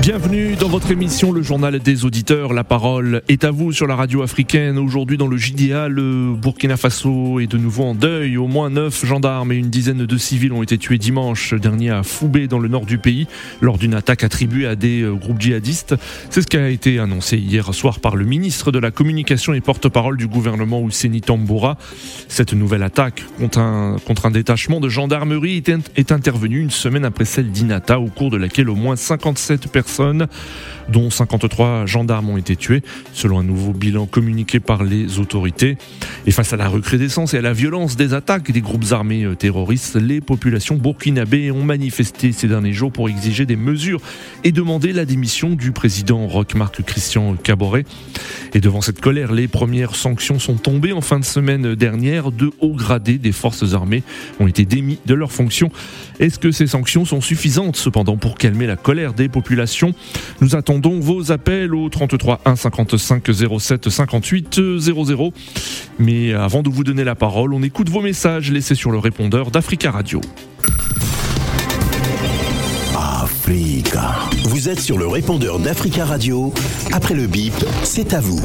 Bienvenue dans votre émission Le Journal des Auditeurs. La parole est à vous sur la radio africaine. Aujourd'hui dans le JDA, le Burkina Faso est de nouveau en deuil. Au moins neuf gendarmes et une dizaine de civils ont été tués dimanche dernier à Foubé dans le nord du pays lors d'une attaque attribuée à des euh, groupes djihadistes. C'est ce qui a été annoncé hier soir par le ministre de la Communication et porte-parole du gouvernement Ouseni Tamboura. Cette nouvelle attaque contre un, détachement de gendarmerie est intervenue une semaine après celle d'Inata au cours de laquelle au moins 57 personnes dont 53 gendarmes ont été tués, selon un nouveau bilan communiqué par les autorités. Et face à la recrudescence et à la violence des attaques des groupes armés euh, terroristes, les populations burkinabées ont manifesté ces derniers jours pour exiger des mesures et demander la démission du président Roch-Marc Christian Caboret. Et devant cette colère, les premières sanctions sont tombées en fin de semaine dernière. Deux hauts gradés des forces armées ont été démis de leurs fonctions. Est-ce que ces sanctions sont suffisantes cependant pour calmer la colère des populations Nous attendons vos appels au 33 1 55 07 58 00. Mais avant de vous donner la parole, on écoute vos messages laissés sur le répondeur d'Africa Radio. Africa. Vous êtes sur le répondeur d'Africa Radio. Après le bip, c'est à vous.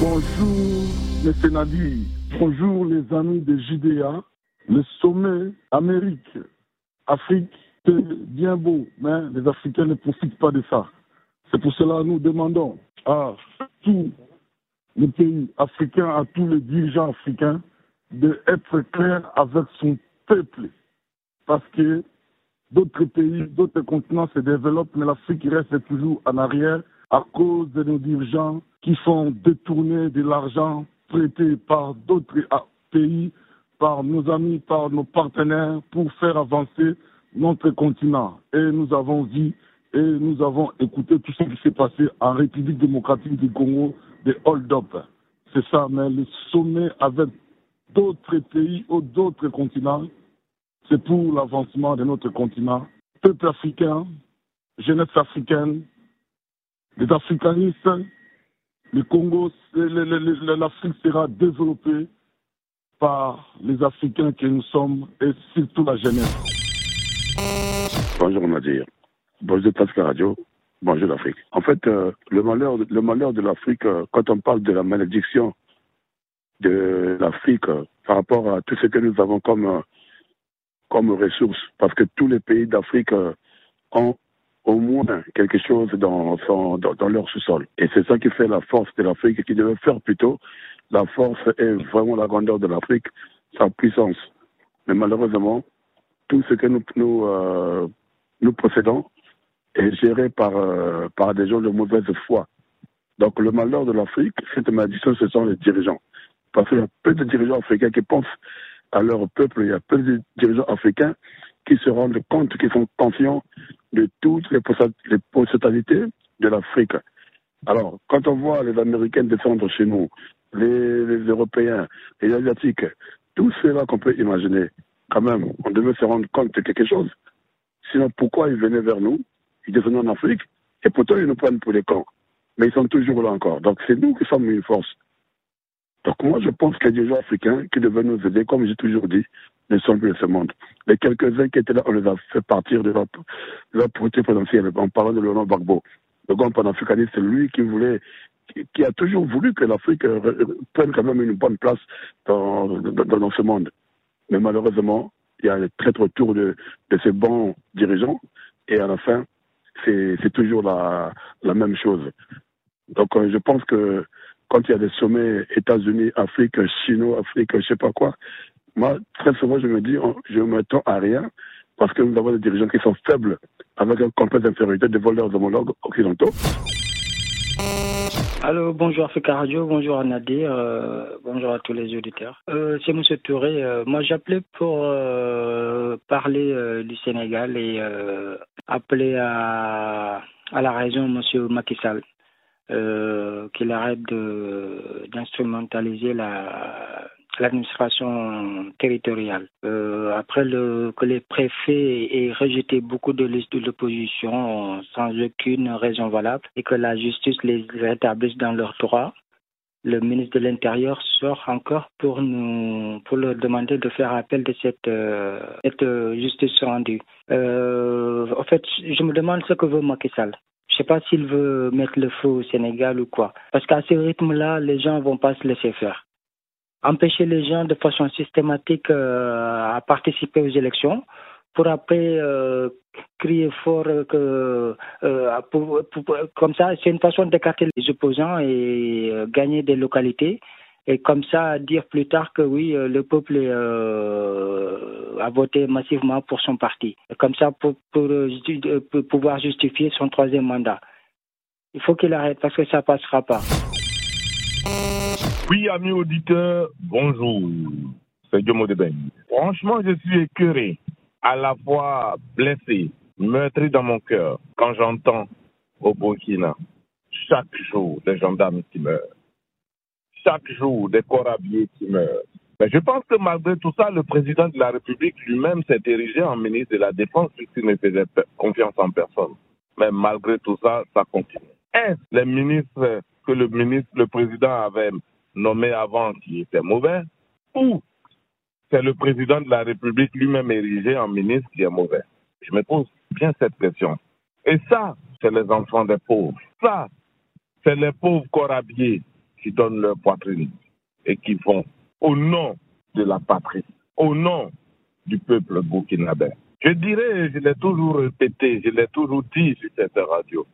Bonjour, M. Nadi. Bonjour, les amis de JDA. Le sommet Amérique, Afrique, c'est bien beau, mais les Africains ne profitent pas de ça. C'est pour cela que nous demandons à tous les pays africains, à tous les dirigeants africains, d'être clairs avec son peuple. Parce que d'autres pays, d'autres continents se développent, mais l'Afrique reste toujours en arrière à cause de nos dirigeants qui font détourner de l'argent prêté par d'autres pays par nos amis, par nos partenaires pour faire avancer notre continent. Et nous avons vu et nous avons écouté tout ce qui s'est passé en République démocratique du Congo, des hold-up. C'est ça, mais le sommet avec d'autres pays ou d'autres continents, c'est pour l'avancement de notre continent. Peuple africain, jeunesse africaine, les africanistes, le Congo, l'Afrique sera développée par les Africains que nous sommes et surtout la jeunesse. Bonjour Nadir. Bonjour Pascal Radio. Bonjour l'Afrique. En fait, euh, le malheur, le malheur de l'Afrique, euh, quand on parle de la malédiction de l'Afrique euh, par rapport à tout ce que nous avons comme, comme ressources, parce que tous les pays d'Afrique ont au moins quelque chose dans, dans, leur sous-sol. Et c'est ça qui fait la force de l'Afrique et qui devait faire plutôt la force est vraiment la grandeur de l'Afrique, sa puissance. Mais malheureusement, tout ce que nous, nous, euh, possédons est géré par, euh, par des gens de mauvaise foi. Donc le malheur de l'Afrique, cette malédiction, ce sont les dirigeants. Parce qu'il y a peu de dirigeants africains qui pensent à leur peuple, il y a peu de dirigeants africains qui se rendent compte, qui sont conscients de toutes les, les potentialités de l'Afrique. Alors, quand on voit les Américains descendre chez nous, les, Européens, les Asiatiques, tout cela qu'on peut imaginer, quand même, on devait se rendre compte de quelque chose. Sinon, pourquoi ils venaient vers nous? Ils descendaient en Afrique, et pourtant ils nous prennent pour des camps. Mais ils sont toujours là encore. Donc c'est nous qui sommes une force. Donc moi, je pense qu'il y a des gens africains qui devaient nous aider, comme j'ai toujours dit, ne sont plus de ce monde. Les quelques-uns qui étaient là, on les a fait partir de leur, de leur potentielle, en parlant de Laurent Gbagbo. Le grand panafricaniste, c'est lui qui voulait qui a toujours voulu que l'Afrique euh, prenne quand même une bonne place dans, dans, ce monde. Mais malheureusement, il y a le traître autour de, ces bons dirigeants et à la fin, c'est toujours la, même chose. Donc euh, je pense que quand il y a des sommets États-Unis, Afrique, Chinois, Afrique, je sais pas quoi, moi, très souvent, je me dis, je ne m'attends à rien parce que nous avons des dirigeants qui sont faibles avec un complexe d'infériorité devant leurs homologues occidentaux. Allô, bonjour Africa bonjour Nadir, euh, bonjour à tous les auditeurs. Euh, c'est M. Touré. Euh, moi, j'appelais pour parler du Sénégal et appeler à, à la raison M. Macky Sall. qu'il arrête d'instrumentaliser la, l'administration territoriale. Euh, après que les préfets aient rejeté beaucoup de listes de l'opposition sans aucune raison valable et que la justice les rétablisse dans leurs droits, le ministre de l'Intérieur sort encore pour nous, pour leur demander de faire appel de cette, euh, cette justice rendue. Euh, en fait, je me demande ce que veut Macky Sall. Je sais pas s'il veut mettre le feu au Sénégal ou quoi. Parce qu'à ce rythme-là, les gens vont pas se laisser faire. Empêcher les gens de façon systématique euh, à participer aux élections pour après euh, crier fort que euh, comme ça, c'est une façon d'écarter les opposants et gagner des localités. Et comme ça, dire plus tard que oui, le peuple a voté massivement pour son parti. Comme ça, pour, pour pouvoir justifier son troisième mandat. Il faut qu'il arrête parce que ça passera pas. Oui, amis auditeurs, bonjour. C'est Guillaume Deben. Franchement, je suis écœuré, à la fois blessé, meurtri dans mon cœur quand j'entends au Burkina chaque jour des gendarmes qui meurent, chaque jour des corps habillés qui meurent. Mais je pense que malgré tout ça, le président de la République lui-même s'est érigé en ministre de la Défense puisqu'il ne faisait confiance en personne. Mais malgré tout ça, ça continue. Est-ce les ministres que le ministre, le président avait nommés avant qui étaient mauvais ou c'est le président de la République lui-même érigé en ministre qui est mauvais Je me pose bien cette question. Et ça, c'est les enfants des pauvres. Ça, c'est les pauvres corps habillés qui donnent leur poitrine et qui font au nom de la patrie, au nom du peuple burkinabé. Je dirais, je l'ai toujours répété, je l'ai toujours dit sur cette radio,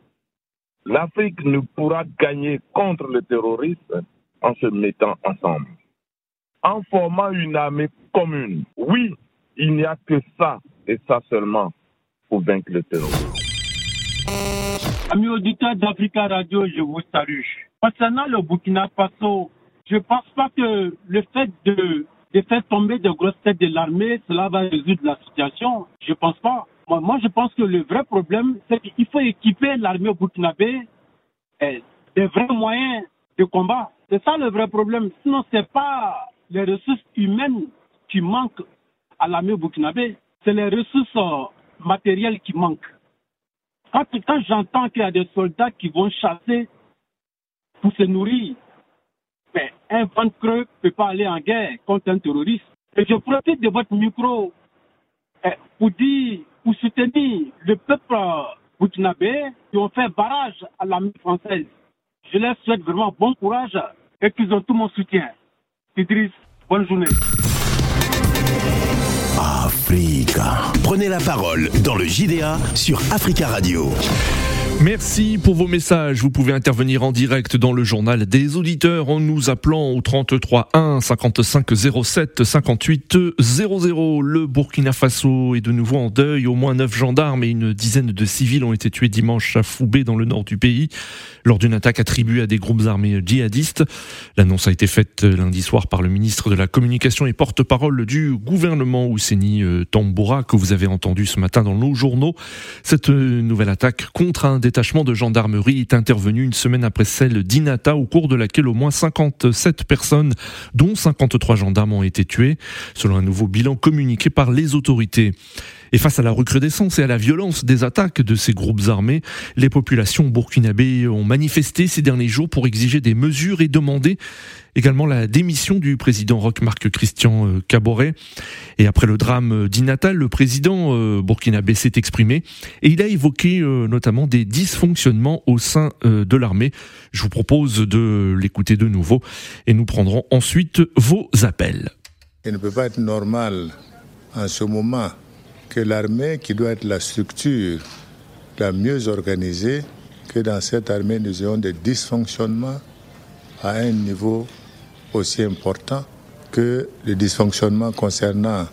l'Afrique ne pourra gagner contre le terrorisme en se mettant ensemble, en formant une armée commune. Oui, il n'y a que ça et ça seulement pour vaincre le terrorisme. Amis auditeurs d'Africa Radio, je vous salue. Concernant le Burkina Faso, je ne pense pas que le fait de, de, faire tomber de grosses têtes de l'armée, cela va résoudre la situation. Je ne pense pas. Moi, moi, je pense que le vrai problème, c'est qu'il faut équiper l'armée burkinabé eh, des vrais moyens de combat. C'est ça le vrai problème. Sinon, ce n'est pas les ressources humaines qui manquent à l'armée burkinabé, c'est les ressources euh, matérielles qui manquent. Quand, j'entends qu'il y a des soldats qui vont chasser pour se nourrir, ben, un ventre creux ne peut pas aller en guerre contre un terroriste. Et je profite de votre micro eh, pour dire, pour soutenir le peuple euh, burkinabé qui ont fait barrage à l'armée française. Je leur souhaite vraiment bon courage et qu'ils ont tout mon soutien. Idriss, bonne journée. Africa. Prenez la parole dans le JDA sur Africa Radio. Merci pour vos messages. Vous pouvez intervenir en direct dans le journal des auditeurs en nous appelant au 33 1 55 07 58 00. Le Burkina Faso est de nouveau en deuil. Au moins neuf gendarmes et une dizaine de civils ont été tués dimanche à Foubé dans le nord du pays lors d'une attaque attribuée à des groupes armés djihadistes. L'annonce a été faite lundi soir par le ministre de la Communication et porte-parole du gouvernement Ouseni Tamboura que vous avez entendu ce matin dans nos journaux. Cette nouvelle attaque contre un détachement de gendarmerie est intervenu une semaine après celle d'Inata, au cours de laquelle au moins 57 personnes, dont 53 gendarmes, ont été tués, selon un nouveau bilan communiqué par les autorités. Et face à la recrudescence et à la violence des attaques de ces groupes armés, les populations burkinabées ont manifesté ces derniers jours pour exiger des mesures et demander également la démission du président Roch-Marc Christian Caboret. Et après le drame d'Inatal, le président burkinabé s'est exprimé et il a évoqué notamment des dysfonctionnements au sein de l'armée. Je vous propose de l'écouter de nouveau et nous prendrons ensuite vos appels. Il ne peut pas être normal en ce moment que l'armée, qui doit être la structure la mieux organisée, que dans cette armée, nous ayons des dysfonctionnements à un niveau aussi important que les dysfonctionnements concernant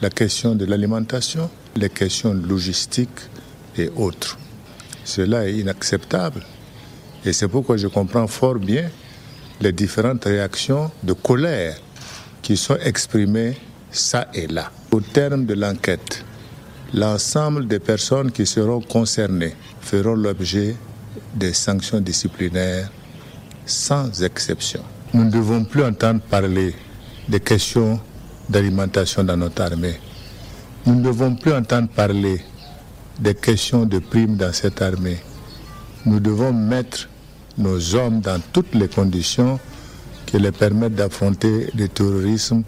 la question de l'alimentation, les questions logistiques et autres. Cela est inacceptable. Et c'est pourquoi je comprends fort bien les différentes réactions de colère qui sont exprimées ça et là. Au terme de l'enquête, l'ensemble des personnes qui seront concernées feront l'objet des sanctions disciplinaires sans exception. Nous ne devons plus entendre parler des questions d'alimentation dans notre armée. Nous ne devons plus entendre parler des questions de primes dans cette armée. Nous devons mettre nos hommes dans toutes les conditions qui les permettent d'affronter le terrorisme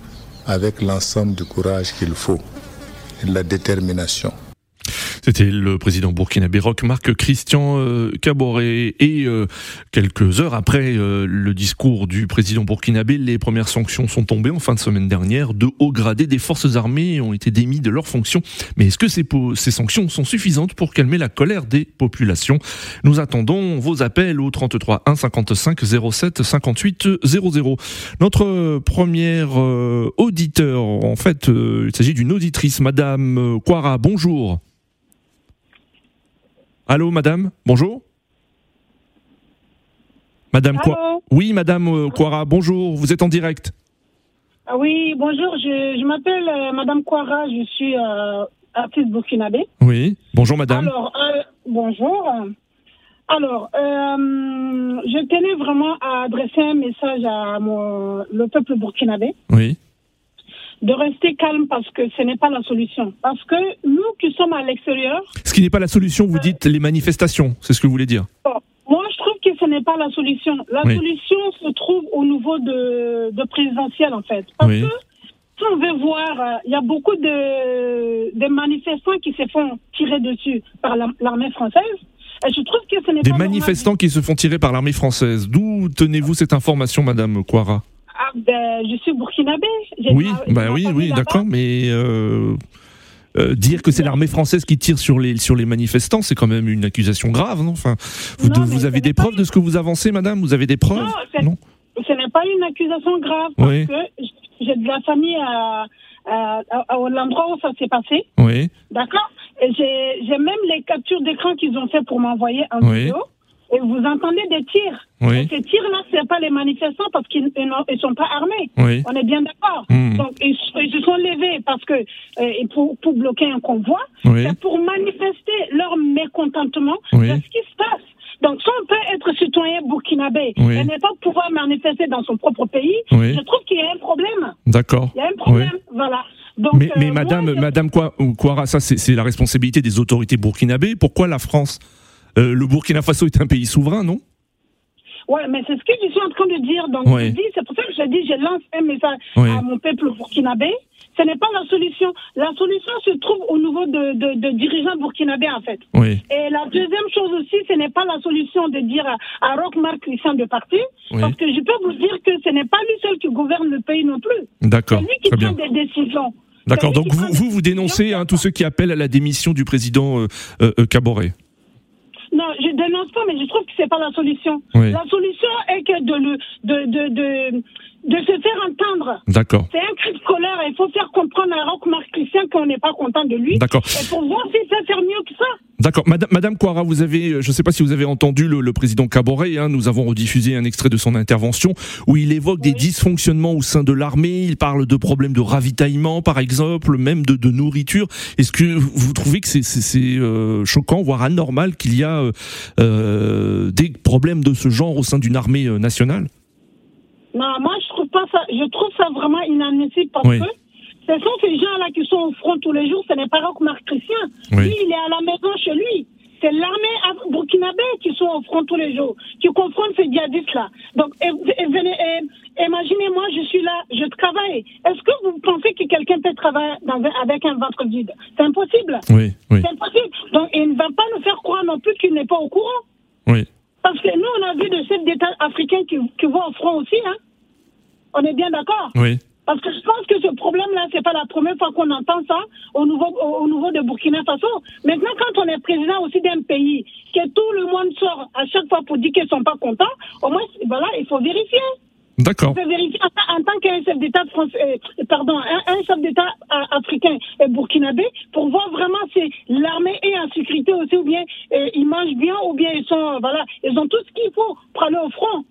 avec l'ensemble du courage qu'il faut et de la détermination. C'était le président burkinabé Marc Christian euh, Caboret. Et euh, quelques heures après euh, le discours du président burkinabé, les premières sanctions sont tombées en fin de semaine dernière. De hauts gradés des forces armées ont été démis de leurs fonctions. Mais est-ce que ces, sanctions sont suffisantes pour calmer la colère des populations? Nous attendons vos appels au 33 1 55 07 58 00. Notre première auditeur, en fait, il s'agit d'une auditrice, Madame Quara. Bonjour. Allô, madame Bonjour Madame quoi Oui, madame Quara, euh, bonjour, vous êtes en direct. Ah oui, bonjour, je, m'appelle euh, madame Quara, je suis euh, artiste burkinabé. Oui, bonjour madame. Alors, bonjour. Alors, je tenais vraiment à adresser un message à mon, le peuple burkinabé. Oui de rester calme parce que ce n'est pas la solution. Parce que nous qui sommes à l'extérieur. Ce qui n'est pas la solution, vous dites les manifestations, c'est ce que vous voulez dire Moi, je trouve que ce n'est pas la solution. La solution se trouve au niveau de, de présidentiel, en fait. Parce que si on veut voir, euh, il y a beaucoup de, de manifestants qui se font tirer dessus par l'armée française. Et je trouve que ce n'est Des manifestants qui se font tirer par l'armée française. D'où tenez-vous cette information, Madame Quara je suis burkinabé. Oui, bah oui, oui, d'accord, mais euh, euh, dire que c'est l'armée française qui tire sur les sur les manifestants, c'est quand même une accusation grave, non? Enfin, vous, vous avez des preuves de ce que vous avancez, madame? Vous avez des preuves? Non, ce n'est pas une accusation grave parce que j'ai de la famille à, l'endroit où ça s'est passé. Oui. D'accord? J'ai même les captures d'écran qu'ils ont fait pour m'envoyer en vidéo vous entendez des tirs. ces tirs-là, ce n'est pas les manifestants parce qu'ils ne sont pas armés. On est bien d'accord. Hmm. Donc, ils, se sont levés parce que euh, pour, pour, bloquer un convoi, c'est pour manifester leur mécontentement de ce qui se passe. Donc, si on peut être citoyen burkinabé et ne pas pouvoir manifester dans son propre pays, je trouve qu'il y a un problème. D'accord. Il y a un problème, voilà. Donc, mais, mais euh, madame, madame Kouara, ça c'est la responsabilité des autorités burkinabées. Pourquoi la France euh, le Burkina Faso est un pays souverain, non? Oui, mais c'est ce que je suis en train de dire. Donc, c'est pour ça que je dis, je lance un message à mon peuple burkinabé. Ce n'est pas la solution. La solution se trouve au niveau de, dirigeants burkinabés, en fait. Et la deuxième chose aussi, ce n'est pas la solution de dire à, Roch Marc Christian de partir, parce que je peux vous dire que ce n'est pas lui seul qui gouverne le pays non plus. D'accord. C'est lui qui prend des décisions. D'accord. Donc vous, vous, vous dénoncez hein, tous ceux qui appellent à la démission du président euh, euh, euh Caboret. Je dénonce pas, mais je trouve que c'est pas la solution. La solution est que de, le, de, de, de, de se faire entendre. D'accord. C'est un cri de colère. Il faut faire comprendre à Roch Marc Christian qu'on n'est pas content de lui. D'accord. Et pour voir s'il sait faire mieux que ça. D'accord. Madame, Madame vous avez, je ne sais pas si vous avez entendu le, président Caboret, hein, nous avons rediffusé un extrait de son intervention où il évoque des dysfonctionnements au sein de l'armée, il parle de problèmes de ravitaillement par exemple, même de, de nourriture. Est-ce que vous trouvez que c'est euh, choquant, voire anormal qu'il y a euh, euh, des problèmes de ce genre au sein d'une armée nationale? Non, moi je pas ça. Je trouve ça vraiment inadmissible parce que ce sont ces gens-là qui sont au front tous les jours. Ce n'est pas Roch Marc Christian. Lui, il est à la maison chez lui. C'est l'armée burkinabé qui sont au front tous les jours, qui confrontent ces djihadistes-là. Donc, imaginez-moi, je suis là, je travaille. Est-ce que vous pensez que quelqu'un peut travailler avec un ventre vide C'est impossible. Oui, oui. C'est impossible. Donc, il ne va pas nous faire croire non plus qu'il n'est pas au courant. Oui. Parce que nous, on a vu des chefs d'État africains qui, qui vont au front aussi. Hein. On est bien d'accord Oui. Parce que je pense que ce problème-là, c'est pas la première fois qu'on entend ça au niveau, au, niveau de Burkina Faso. Maintenant, quand on est président aussi d'un pays, que tout le monde sort à chaque fois pour dire qu'ils sont pas contents, au moins, voilà, il faut vérifier. D'accord. Il faut vérifier en, tant qu'un chef d'État français, euh, pardon, un, chef d'État euh, africain et burkinabé pour voir vraiment si l'armée est en sécurité aussi ou bien euh, ils mangent bien ou bien ils sont, voilà, ils ont tout ce qu'il faut pour aller au front.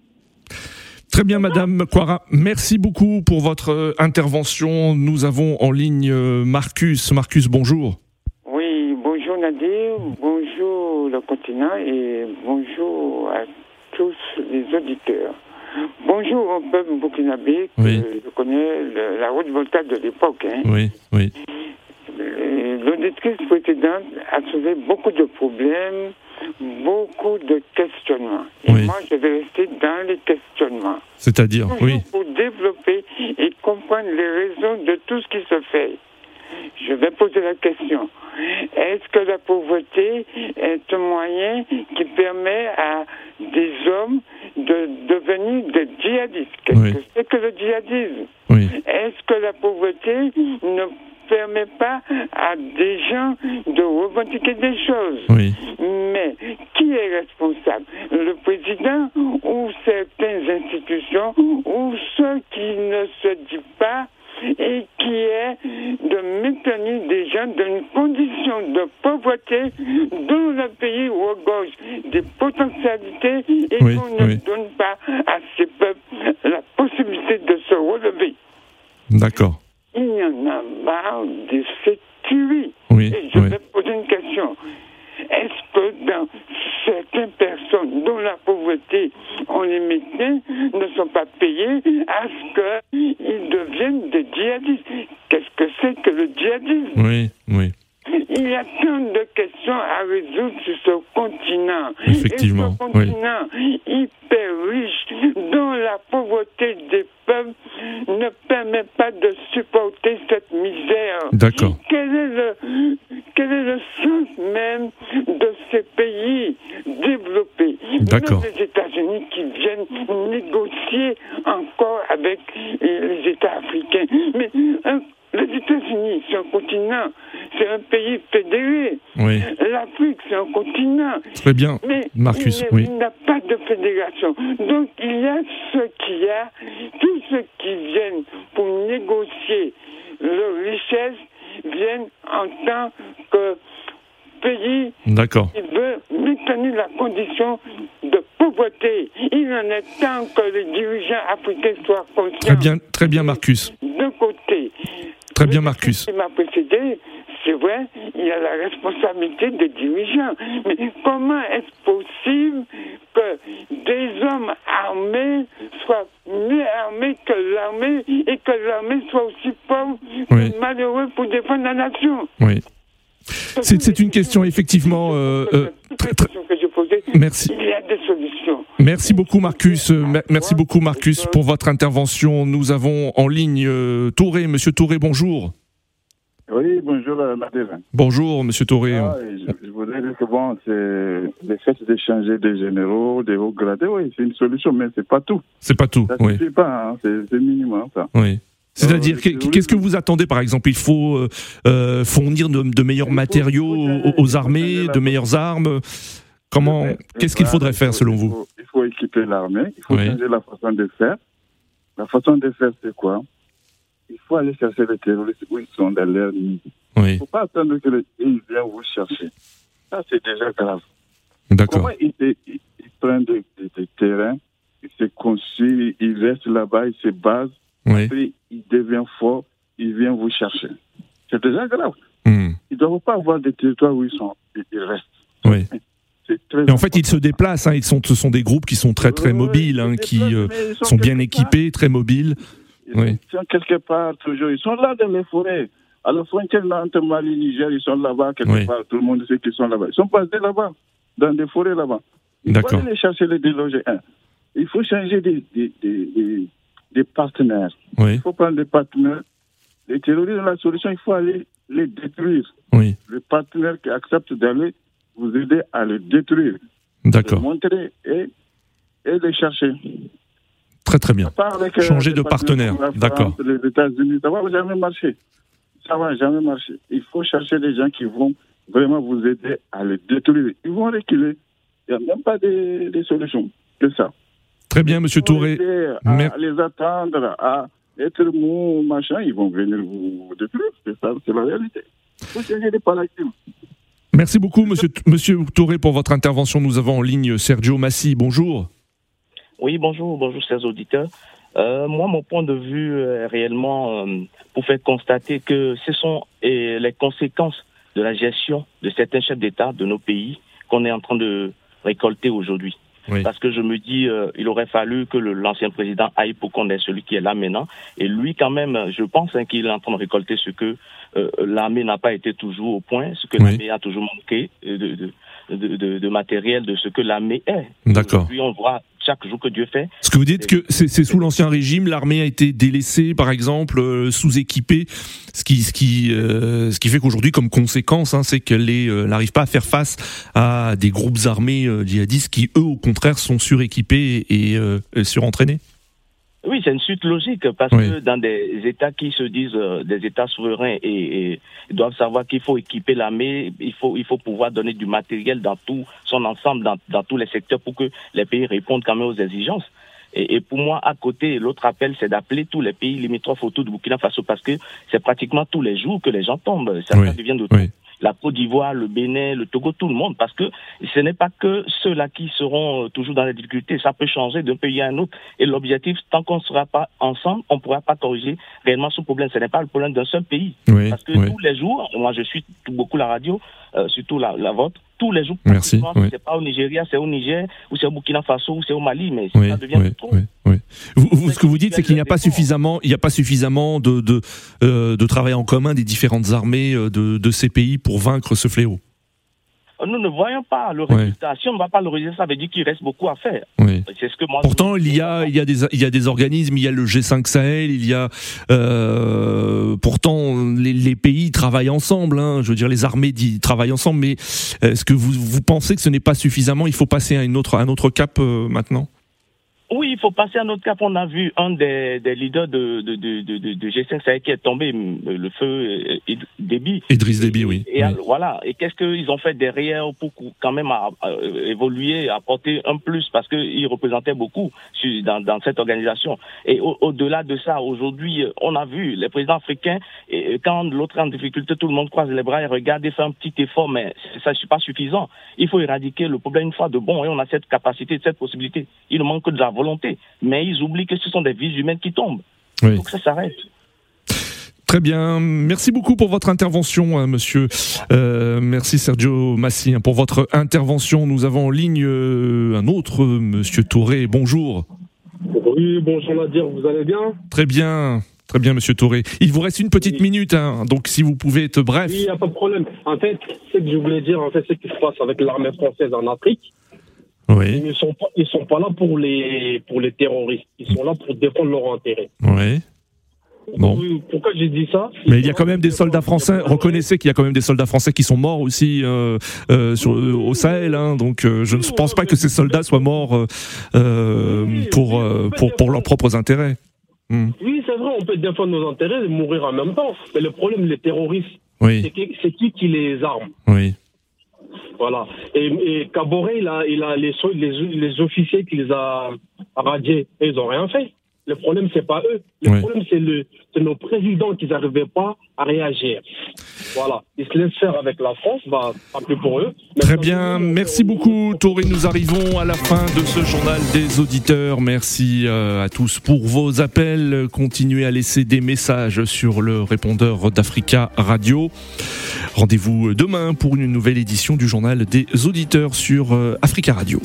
Très bien, Madame Quara. Merci beaucoup pour votre euh, intervention. Nous avons en ligne euh, Marcus. Marcus, bonjour. Oui, bonjour Nadir, bonjour le continent et bonjour à tous les auditeurs. Bonjour au peuple burkinabé, que je connais la route Volta de l'époque. Hein. Oui, oui. L'auditrice précédente a soulevé beaucoup de problèmes, beaucoup de questionnements. Et moi, je vais rester dans les questionnements. C'est-à-dire, oui. Pour développer et comprendre les raisons de tout ce qui se fait. Je vais poser la question. Est-ce que la pauvreté est un moyen qui permet à des hommes de devenir des djihadistes? Qu'est-ce que c'est que le djihadisme? Est-ce que la pauvreté ne permet pas à des gens de revendiquer des choses. Mais qui est responsable? Le président ou certaines institutions ou ceux qui ne se disent pas et qui est de maintenir des gens dans une condition de pauvreté dans le pays regorge des potentialités et qu'on ne donne pas à ces peuples la possibilité de se relever. D'accord. Il y en a marre de cette tuerie. et je vais poser une question. Est-ce que dans certaines personnes dont la pauvreté, on les médecins pas payés à ce qu'ils deviennent des djihadistes Qu'est-ce que c'est que le djihadisme? Oui, oui. Il y a tant de questions à résoudre sur ce continent. Effectivement. Et ce continent hyper riche, dont la pauvreté des peuples ne permet pas de supporter cette misère. D'accord. Quel est le, quel est le sens même de ces pays développés? D'accord. les encore avec les États africains. Mais les États-Unis, c'est un continent, c'est un pays fédéré. Oui. L'Afrique, c'est un continent. Très bien, Mais Marcus. Il oui. n'y a pas de fédération. Donc il y a ce qu'il y a, tous ceux qui viennent pour négocier leur richesse viennent en tant que pays qui veut maintenir la condition de pauvreté. Il en est temps que les dirigeants africains soient conscients. Très bien, très bien, Marcus. D'un côté, Très bien, Marcus. qui m'a précédé, c'est vrai, il y a la responsabilité des dirigeants. Mais comment est-ce possible que des hommes armés soient mieux armés que l'armée et que l'armée soit aussi pauvre que malheureux pour défendre la nation? Oui. C'est une question effectivement euh, euh, très, très... Merci. Il y a des solutions. Merci beaucoup Marcus. Euh, merci beaucoup Marcus pour votre intervention. Nous avons en ligne euh, Touré. Monsieur Touré, bonjour. Oui, bonjour Nadèle. Bonjour Monsieur Touré. Ah, je, je, voudrais dire que bon, c'est le fait d'échanger des généraux, des hauts gradés, oui, c'est une solution, mais c'est pas tout. C'est pas tout. Ça oui. suffit pas, hein, c'est minimum ça. Oui. C'est-à-dire, qu'est-ce que vous attendez, par exemple? Il faut euh, fournir de, de meilleurs matériaux aux, aux, armées, de meilleures armes? Comment Qu'est-ce qu'il faudrait faire, selon vous il faut, il faut équiper l'armée. Il faut oui. changer la façon de faire. La façon de faire, c'est quoi? Il faut aller chercher les terroristes où ils sont dans l'air. Oui. Il ne faut pas attendre qu'ils viennent vous chercher. Ça, c'est déjà grave. D'accord. Comment ils, ils, ils prennent des de, de terrains, ils se construisent, ils restent là-bas, ils se basent. Oui. Après, il devient fort, il vient vous chercher. C'est déjà grave. Mmh. Ils ne doivent pas avoir des territoires où ils sont, ils restent. Oui. Et en fait, ils se déplacent. Hein. Ils sont, ce sont des groupes qui sont très très mobiles, hein, qui euh, sont, bien équipés, très mobiles. Ils oui. sont quelque part toujours. Ils sont là dans les forêts. À la frontière entre Mali, Niger, ils sont là-bas quelque oui. part. Tout le monde sait qu'ils sont là-bas. Ils sont basés là-bas, dans des forêts là-bas. Il faut aller les chercher, les déloger. Hein. Il faut changer des, des, des, des partenaires. Oui. Il faut prendre des partenaires. Les terroristes, la solution, il faut aller les détruire. Oui. Les partenaires qui acceptent d'aller vous aider à les détruire. D'accord. Les montrer et, et les chercher. Très très bien. Avec, Changer de partenaire. D'accord. Les États-Unis, ça va jamais marcher. Ça va jamais marcher. Il faut chercher des gens qui vont vraiment vous aider à les détruire. Ils vont reculer. Il n'y a même pas de, de solution que ça. Très bien, Monsieur Touré. À les attendre, à être mou, machin, ils vont venir vous détruire. C'est ça, c'est la réalité. Il faut changer de paradigme. Merci beaucoup, monsieur, monsieur Touré, pour votre intervention. Nous avons en ligne Sergio Massi. Bonjour. Oui, bonjour, bonjour, chers auditeurs. Euh, moi, mon point de vue est réellement euh, pour faire constater que ce sont les conséquences de la gestion de certains chefs d'État de nos pays qu'on est en train de récolter aujourd'hui. Parce que je me dis, euh, il aurait fallu que l'ancien président aille pour qu'on ait celui qui est là maintenant. Et lui, quand même, je pense hein, qu'il est en train de récolter ce que euh, l'armée n'a pas été toujours au point, ce que l'armée a toujours manqué de, de, de, de, matériel, de ce que l'armée est. D'accord. Puis on voit chaque jour que Dieu fait. Ce que vous dites que c'est sous l'ancien régime, l'armée a été délaissée, par exemple, euh, sous-équipée, ce qui, ce qui, euh, ce qui fait qu'aujourd'hui, comme conséquence, hein, c'est qu'elle euh, n'arrive pas à faire face à des groupes armés djihadistes qui, eux, au contraire, sont suréquipés et surentraînés. Oui, c'est une suite logique parce que dans des États qui se disent euh, des États souverains et, doivent savoir qu'il faut équiper l'armée, il faut il faut pouvoir donner du matériel dans tout son ensemble, dans, dans tous les secteurs pour que les pays répondent quand même aux exigences. Et, et pour moi, à côté, l'autre appel, c'est d'appeler tous les pays limitrophes autour de Burkina Faso parce que c'est pratiquement tous les jours que les gens tombent. Oui. devient de la Côte d'Ivoire, le Bénin, le Togo, tout le monde, parce que ce n'est pas que ceux-là qui seront euh, toujours dans les difficultés, ça peut changer d'un pays à un autre. Et l'objectif, tant qu'on ne sera pas ensemble, on ne pourra pas corriger réellement ce problème. Ce n'est pas le problème d'un seul pays. parce que tous les jours, moi je suis beaucoup la radio, euh, surtout la, la vôtre, tous les jours. Merci. C'est pas au Nigeria, c'est au Niger, ou c'est au Burkina Faso, ou c'est au Mali, mais ça devient trop. Vous, ce que vous dites, c'est qu'il n'y a pas suffisamment, il n'y a pas suffisamment de de, euh, de travail en commun des différentes armées euh, de, de ces pays pour vaincre ce fléau nous ne voyons pas le résultat. Si on ne va pas le résultat, ça veut dire qu'il reste beaucoup à faire. C'est ce que moi Pourtant, il y a, il y a des, il y a des organismes, il y a le G5 Sahel, il y a, euh, pourtant, les, pays travaillent ensemble. Hein. je veux dire, les armées travaillent ensemble. Mais est-ce que vous, vous pensez que ce n'est pas suffisamment? Il faut passer à une autre, à un autre cap euh, maintenant? Oui, il faut passer à notre cap. On a vu un des, des leaders de, de, de, de, G5 Sahel qui est tombé, le feu Déby. Idriss Déby, oui. Et voilà. Et qu'est-ce qu'ils ont fait derrière pour quand même évoluer, apporter un plus? Parce qu'ils représentaient beaucoup dans, dans cette organisation. Et au-delà de ça, aujourd'hui, on a vu les présidents africains, et quand l'autre est en difficulté, tout le monde croise les bras et regarde et fait un petit effort, mais ça n'est pas suffisant. Il faut éradiquer le problème une fois de bon et on a cette capacité, cette possibilité. Il ne manque que de volonté. Mais ils oublient que ce sont des vies humaines qui tombent. Il faut que ça s'arrête. Très bien, merci beaucoup pour votre intervention, hein, monsieur. Euh, merci Sergio Massi hein, pour votre intervention. Nous avons en ligne euh, un autre monsieur Touré. Bonjour. Oui, bonjour Nadir, vous allez bien? Très bien. Très bien, Monsieur Touré. Il vous reste une petite minute, hein, donc si vous pouvez être bref. Oui, il n'y a pas de problème. En fait, ce que je voulais dire, en fait, ce qui se passe avec l'armée française en Afrique, oui. Ils ne sont pas, ils sont pas là pour les, pour les terroristes. Ils sont là pour défendre leurs intérêts. Oui. Bon. Pourquoi j'ai dit ça? Mais il y a quand même des soldats français. Reconnaissez qu'il y a quand même des soldats français qui sont morts aussi euh, euh, sur, au Sahel. Hein, donc euh, je ne pense pas que ces soldats soient morts pour, pour, pour leurs propres intérêts. Hmm. Oui, c'est vrai, on peut défendre nos intérêts et mourir en même temps. Mais le problème, les terroristes, oui. c'est qui qui les arme? Oui. Voilà. Et, et Caboret, il a, il a les, les, les officiers qu'il a radiés ils n'ont rien fait. Le problème, c'est pas eux. Le problème, c'est le, nos présidents qui n'arrivaient pas à réagir. Voilà. Ils se laissent faire avec la France, bah, pas plus pour eux. Très bien. Merci beaucoup, Tori. Nous arrivons à la fin de ce journal des auditeurs. Merci euh, à tous pour vos appels. Continuez à laisser des messages sur le répondeur d'Africa Radio. Rendez-vous demain pour une nouvelle édition du journal des auditeurs sur euh, Africa Radio.